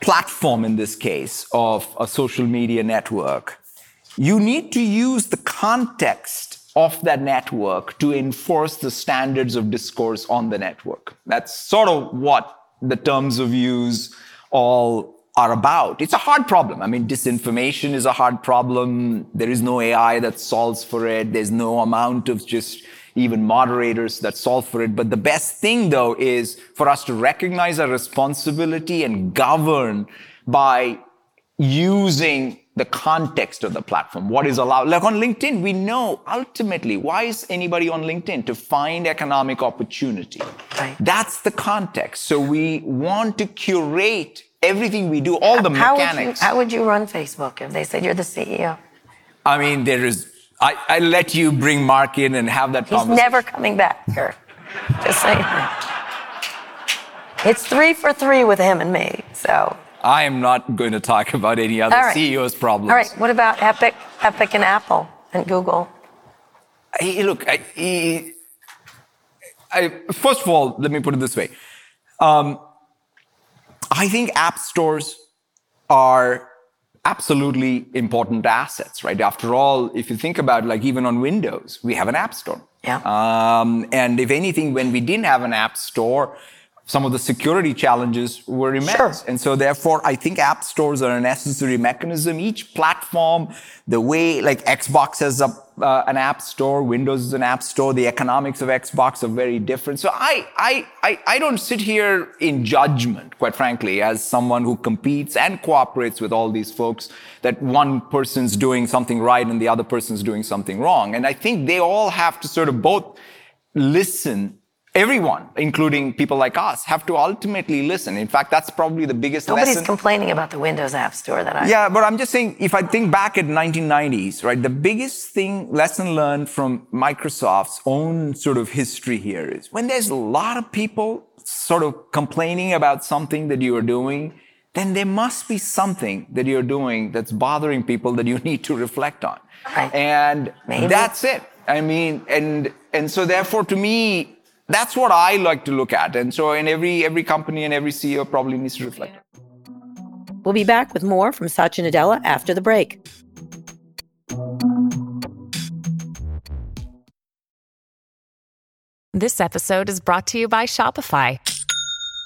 platform in this case of a social media network, you need to use the context of that network to enforce the standards of discourse on the network. That's sort of what the terms of use all are about. It's a hard problem. I mean, disinformation is a hard problem. There is no AI that solves for it. There's no amount of just even moderators that solve for it. But the best thing though is for us to recognize our responsibility and govern by using the context of the platform, what is allowed. Like on LinkedIn, we know ultimately why is anybody on LinkedIn to find economic opportunity. Right. That's the context. So we want to curate everything we do, all the how mechanics. Would you, how would you run Facebook if they said you're the CEO? I mean, there is. I, I let you bring Mark in and have that He's conversation. never coming back here. Just saying. It's three for three with him and me. So. I am not going to talk about any other right. CEO's problems. All right. What about Epic, Epic and Apple and Google? Hey, look, I, I- I- first of all, let me put it this way. Um, I think app stores are absolutely important assets, right? After all, if you think about like even on Windows, we have an app store. Yeah. Um, and if anything, when we didn't have an app store, some of the security challenges were immense. Sure. And so therefore, I think app stores are a necessary mechanism. Each platform, the way like Xbox has a, uh, an app store, Windows is an app store, the economics of Xbox are very different. So I, I, I, I don't sit here in judgment, quite frankly, as someone who competes and cooperates with all these folks that one person's doing something right and the other person's doing something wrong. And I think they all have to sort of both listen everyone, including people like us, have to ultimately listen. In fact, that's probably the biggest Nobody's lesson. complaining about the Windows App Store that I. Yeah, but I'm just saying, if I think back at 1990s, right, the biggest thing, lesson learned from Microsoft's own sort of history here is when there's a lot of people sort of complaining about something that you are doing, then there must be something that you're doing that's bothering people that you need to reflect on. Right. And Maybe. that's it. I mean, and, and so therefore to me, that's what I like to look at. And so in every, every company and every CEO probably needs to reflect. We'll be back with more from Satya Nadella after the break. This episode is brought to you by Shopify.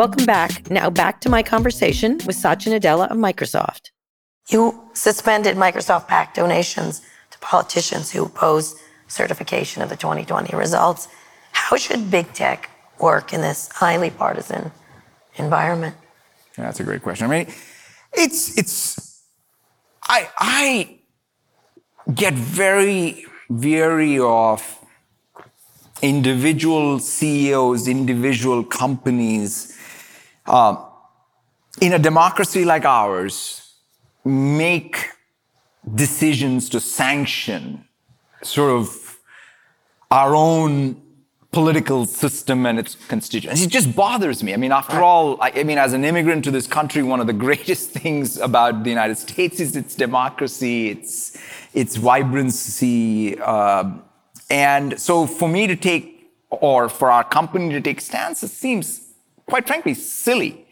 Welcome back. Now back to my conversation with Satya Nadella of Microsoft. You suspended Microsoft PAC donations to politicians who oppose certification of the 2020 results. How should big tech work in this highly partisan environment? Yeah, that's a great question. I mean, it's it's I I get very weary of individual CEOs, individual companies. Uh, in a democracy like ours, make decisions to sanction sort of our own political system and its constituents. It just bothers me. I mean, after all, I, I mean, as an immigrant to this country, one of the greatest things about the United States is its democracy, its its vibrancy, um, and so for me to take, or for our company to take stance, it seems, quite frankly, silly.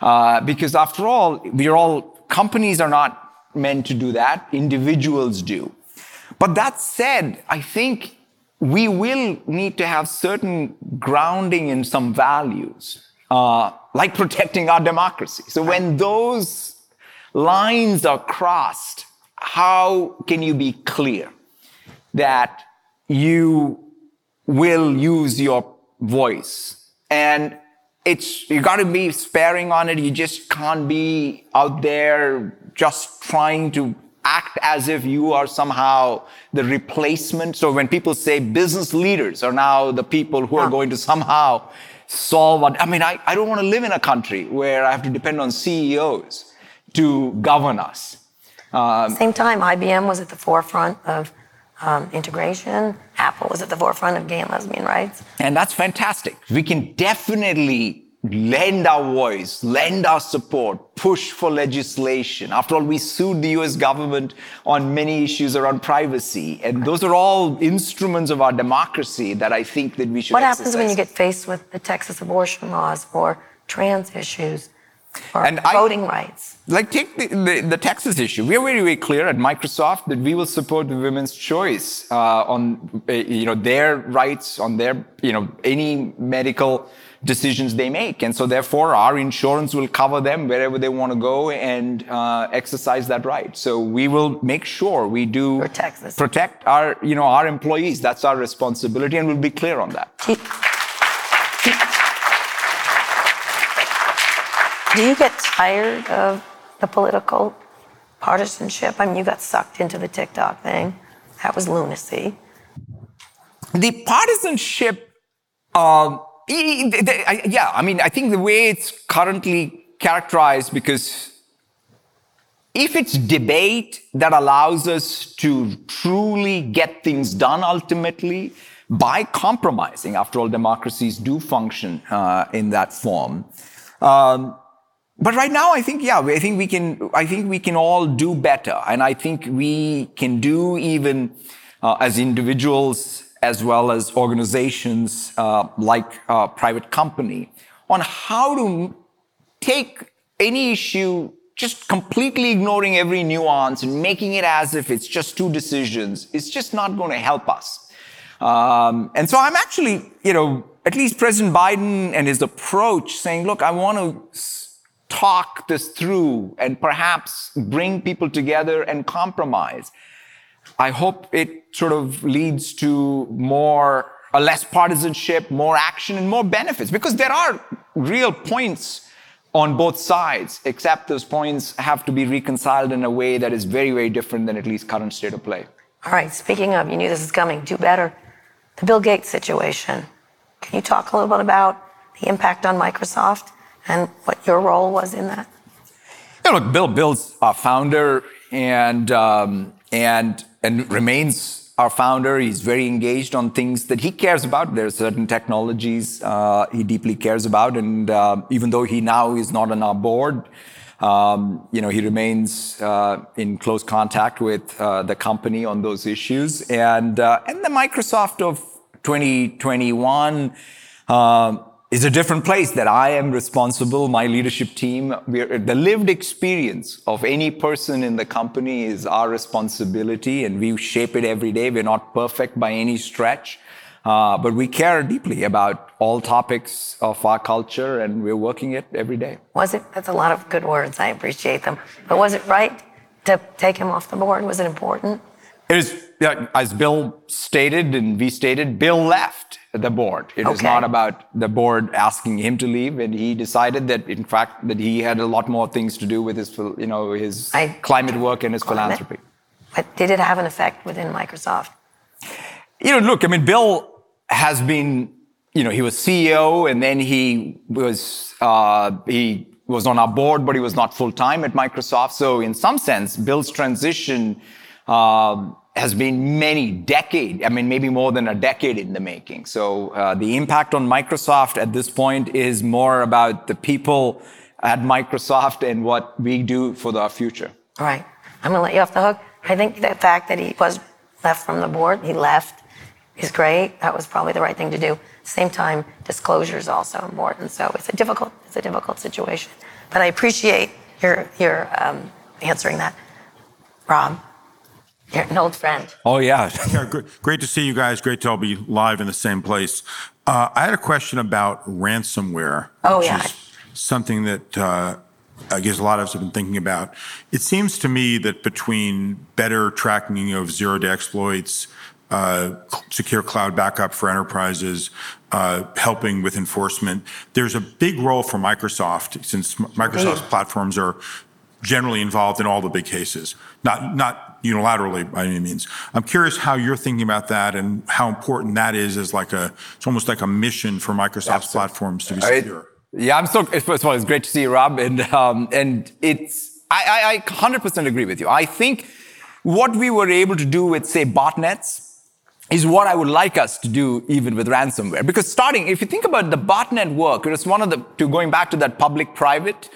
Uh, because after all, we're all, companies are not meant to do that, individuals do. But that said, I think we will need to have certain grounding in some values, uh, like protecting our democracy. So when those lines are crossed, how can you be clear that you will use your voice? And it's, you gotta be sparing on it. You just can't be out there just trying to act as if you are somehow the replacement. So when people say business leaders are now the people who are going to somehow solve what, I mean, I, I don't want to live in a country where I have to depend on CEOs to govern us. Um, Same time, IBM was at the forefront of um, integration. Apple was at the forefront of gay and lesbian rights. And that's fantastic. We can definitely lend our voice, lend our support, push for legislation. After all, we sued the US government on many issues around privacy. And those are all instruments of our democracy that I think that we should What exercise. happens when you get faced with the Texas abortion laws or trans issues or and voting I, rights? Like take the, the, the, Texas issue. We are very, very clear at Microsoft that we will support the women's choice uh, on, uh, you know, their rights, on their, you know, any medical decisions they make. And so therefore our insurance will cover them wherever they want to go and uh, exercise that right. So we will make sure we do protect, protect our, you know, our employees. That's our responsibility and we'll be clear on that. Do you get tired of the political partisanship? I mean, you got sucked into the TikTok thing. That was lunacy. The partisanship, um, yeah, I mean, I think the way it's currently characterized, because if it's debate that allows us to truly get things done ultimately by compromising, after all, democracies do function uh, in that form. Um, but right now, I think, yeah, I think we can, I think we can all do better. And I think we can do even uh, as individuals as well as organizations uh, like uh, private company on how to take any issue just completely ignoring every nuance and making it as if it's just two decisions it's just not going to help us um, and so i'm actually you know at least president biden and his approach saying look i want to talk this through and perhaps bring people together and compromise I hope it sort of leads to more, a less partisanship, more action, and more benefits because there are real points on both sides, except those points have to be reconciled in a way that is very, very different than at least current state of play. All right, speaking of, you knew this is coming, do better. The Bill Gates situation. Can you talk a little bit about the impact on Microsoft and what your role was in that? Yeah, look, Bill, Bill's our founder, and um, and and remains our founder. He's very engaged on things that he cares about. There are certain technologies uh, he deeply cares about, and uh, even though he now is not on our board, um, you know, he remains uh, in close contact with uh, the company on those issues. And uh, and the Microsoft of 2021 is a different place that I am responsible, my leadership team. the lived experience of any person in the company is our responsibility and we shape it every day. We're not perfect by any stretch. Uh, but we care deeply about all topics of our culture and we're working it every day. Was it? That's a lot of good words. I appreciate them. But was it right to take him off the board? Was it important? It is, as Bill stated and we stated, Bill left the board. It okay. is not about the board asking him to leave, and he decided that, in fact, that he had a lot more things to do with his, you know, his I, climate work and his climate. philanthropy. But did it have an effect within Microsoft? You know, look, I mean, Bill has been, you know, he was CEO, and then he was uh, he was on our board, but he was not full time at Microsoft. So, in some sense, Bill's transition. Um, has been many decade, I mean, maybe more than a decade in the making. So uh, the impact on Microsoft at this point is more about the people at Microsoft and what we do for our future. All right. I'm going to let you off the hook. I think the fact that he was left from the board, he left, is great. That was probably the right thing to do. Same time, disclosure is also important. So it's a difficult, it's a difficult situation. But I appreciate your your um, answering that, Rob. You're an old friend. Oh, yeah. yeah great, great, to see you guys. Great to all be live in the same place. Uh, I had a question about ransomware. Oh, which yeah. Is something that uh, I guess a lot of us have been thinking about. It seems to me that between better tracking of zero day exploits, uh, secure cloud backup for enterprises, uh, helping with enforcement. There's a big role for Microsoft since Microsoft's platforms are generally involved in all the big cases, not not unilaterally by any means. I'm curious how you're thinking about that and how important that is as like a it's almost like a mission for Microsoft's Absolutely. platforms to be secure. yeah, I'm so first of all, it's great to see you, Rob, and um, and it's I, I, I 100% agree with you. I think what we were able to do with say botnets is what I would like us to do even with ransomware. Because starting, if you think about the botnet work, it was one of the, to going back to that public private,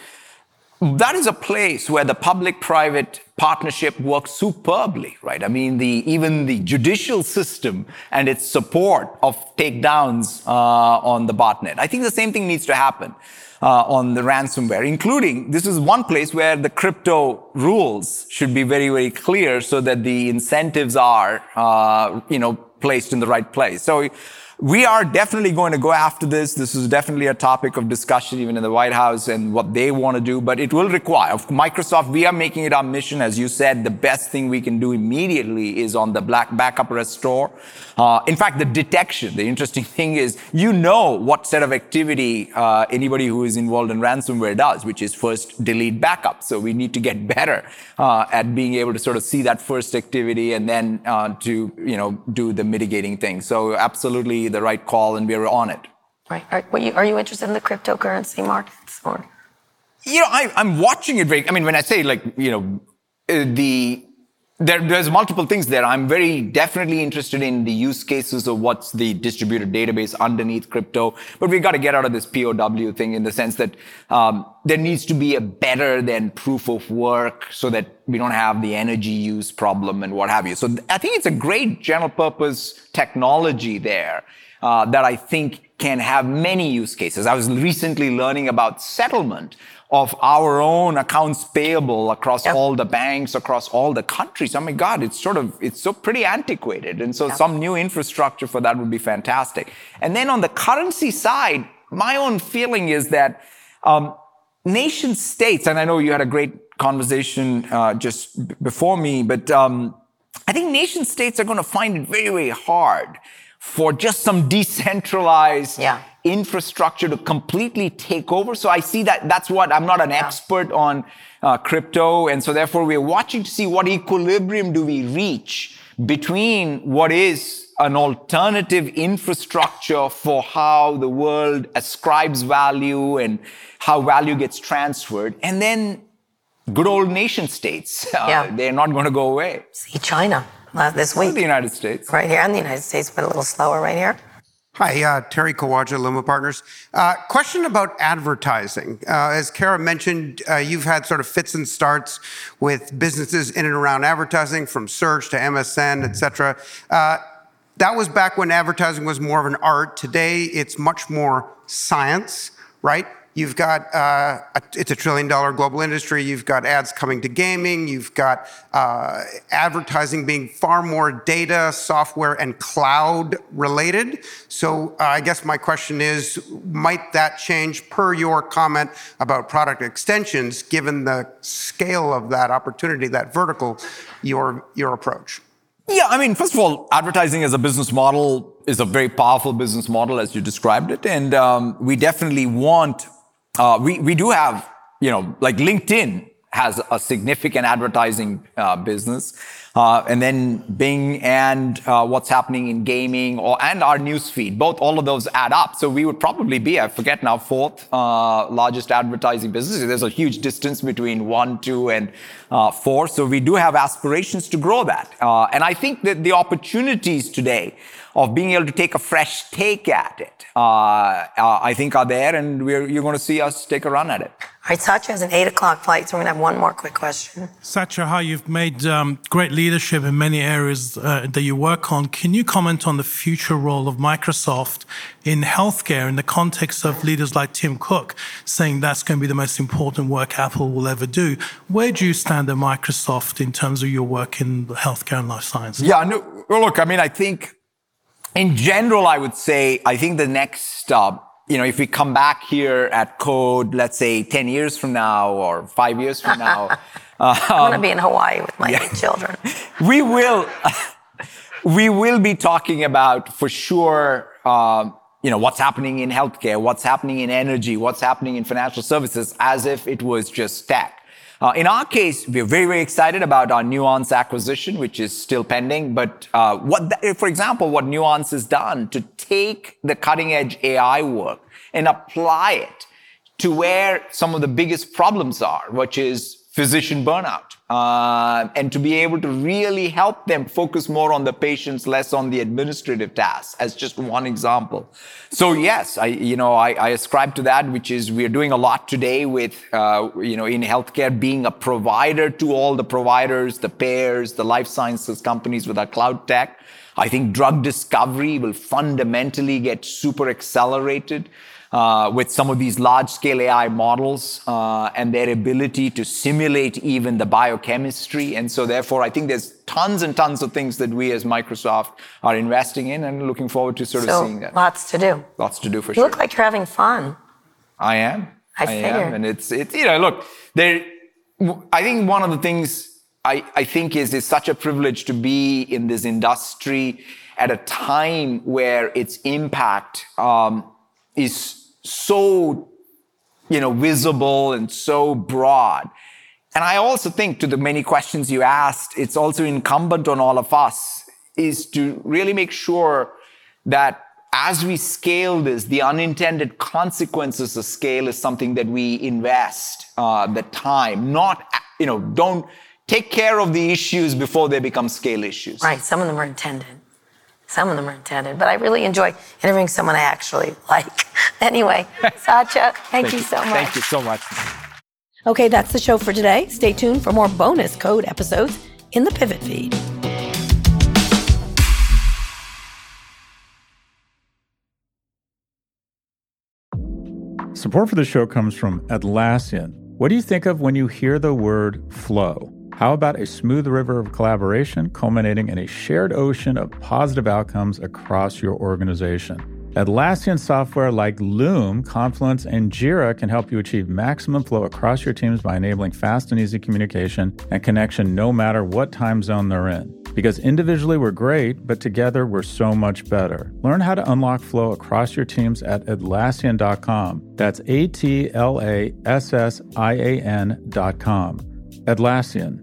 that is a place where the public private partnership works superbly, right? I mean, the, even the judicial system and its support of takedowns uh, on the botnet. I think the same thing needs to happen. Uh, on the ransomware, including this is one place where the crypto rules should be very, very clear so that the incentives are, uh, you know, placed in the right place. So we are definitely going to go after this. This is definitely a topic of discussion even in the White House and what they want to do, but it will require Microsoft. We are making it our mission. As you said, the best thing we can do immediately is on the black backup restore. Uh, in fact, the detection, the interesting thing is you know what set of activity uh, anybody who is involved in ransomware does, which is first delete backup. So we need to get better uh, at being able to sort of see that first activity and then uh, to, you know, do the mitigating thing. So absolutely the right call, and we are on it. Right. Are, you, are you interested in the cryptocurrency markets or? You know, I, I'm watching it very. I mean, when I say like, you know, uh, the there, there's multiple things there. I'm very definitely interested in the use cases of what's the distributed database underneath crypto. But we've got to get out of this POW thing in the sense that um, there needs to be a better than proof of work so that we don't have the energy use problem and what have you. So I think it's a great general purpose technology there uh, that I think can have many use cases. I was recently learning about settlement of our own accounts payable across yep. all the banks, across all the countries. Oh my God, it's sort of, it's so pretty antiquated. And so yep. some new infrastructure for that would be fantastic. And then on the currency side, my own feeling is that, um, nation states, and I know you had a great conversation, uh, just b- before me, but, um, I think nation states are going to find it very, very hard for just some decentralized yeah. Infrastructure to completely take over. So I see that that's what I'm not an yeah. expert on uh, crypto. And so therefore we're watching to see what equilibrium do we reach between what is an alternative infrastructure for how the world ascribes value and how value gets transferred. And then good old nation states. Uh, yeah. They're not going to go away. See China this week. the United States. Right here in the United States, but a little slower right here. Hi, uh, Terry Kawaja, Luma Partners. Uh, question about advertising. Uh, as Kara mentioned, uh, you've had sort of fits and starts with businesses in and around advertising, from search to MSN, et cetera. Uh, that was back when advertising was more of an art. Today, it's much more science, right? You've got, uh, a, it's a trillion dollar global industry. You've got ads coming to gaming. You've got uh, advertising being far more data, software, and cloud related. So uh, I guess my question is might that change per your comment about product extensions, given the scale of that opportunity, that vertical, your, your approach? Yeah, I mean, first of all, advertising as a business model is a very powerful business model as you described it. And um, we definitely want uh, we, we do have, you know, like LinkedIn has a significant advertising uh, business. Uh, and then Bing and uh, what's happening in gaming or, and our newsfeed, both all of those add up. So we would probably be, I forget now, fourth uh, largest advertising business. There's a huge distance between one, two, and uh, four. So we do have aspirations to grow that. Uh, and I think that the opportunities today of being able to take a fresh take at it, uh, uh, I think are there, and you're going to see us take a run at it. All right, Satya has an eight o'clock flight, so we're going to have one more quick question. Satya, hi, you've made um, great leadership in many areas uh, that you work on. Can you comment on the future role of Microsoft in healthcare in the context of leaders like Tim Cook saying that's going to be the most important work Apple will ever do? Where do you stand at Microsoft in terms of your work in healthcare and life sciences? Yeah, no, well, look, I mean, I think in general, I would say, I think the next, uh, you know, if we come back here at Code, let's say 10 years from now or five years from now. I want to be in Hawaii with my yeah, children. We will, we will be talking about for sure, uh, you know, what's happening in healthcare, what's happening in energy, what's happening in financial services as if it was just tech. Uh, in our case, we're very, very excited about our Nuance acquisition, which is still pending. But uh, what, the, for example, what Nuance has done to take the cutting edge AI work and apply it to where some of the biggest problems are, which is physician burnout uh, and to be able to really help them focus more on the patients, less on the administrative tasks, as just one example. So yes, I you know I, I ascribe to that, which is we are doing a lot today with uh, you know in healthcare being a provider to all the providers, the payers, the life sciences companies with our cloud tech. I think drug discovery will fundamentally get super accelerated uh, with some of these large scale AI models uh, and their ability to simulate even the biochemistry. And so, therefore, I think there's tons and tons of things that we as Microsoft are investing in and looking forward to sort so, of seeing that. Lots to do. Lots to do for you sure. You look like you're having fun. I am. I, I am. And it's, it's, you know, look, there, I think one of the things I, I think is, is such a privilege to be in this industry at a time where its impact um, is so, you know, visible and so broad. And I also think to the many questions you asked, it's also incumbent on all of us is to really make sure that as we scale this, the unintended consequences of scale is something that we invest uh, the time, not, you know, don't take care of the issues before they become scale issues. Right. Some of them are intended. Some of them are intended, but I really enjoy interviewing someone I actually like. anyway, Satya, thank, thank you so much. Thank you so much. Okay, that's the show for today. Stay tuned for more bonus code episodes in the Pivot feed. Support for the show comes from Atlassian. What do you think of when you hear the word flow? How about a smooth river of collaboration culminating in a shared ocean of positive outcomes across your organization? Atlassian software like Loom, Confluence, and Jira can help you achieve maximum flow across your teams by enabling fast and easy communication and connection no matter what time zone they're in. Because individually we're great, but together we're so much better. Learn how to unlock flow across your teams at Atlassian.com. That's A T L A S S I A N.com. Atlassian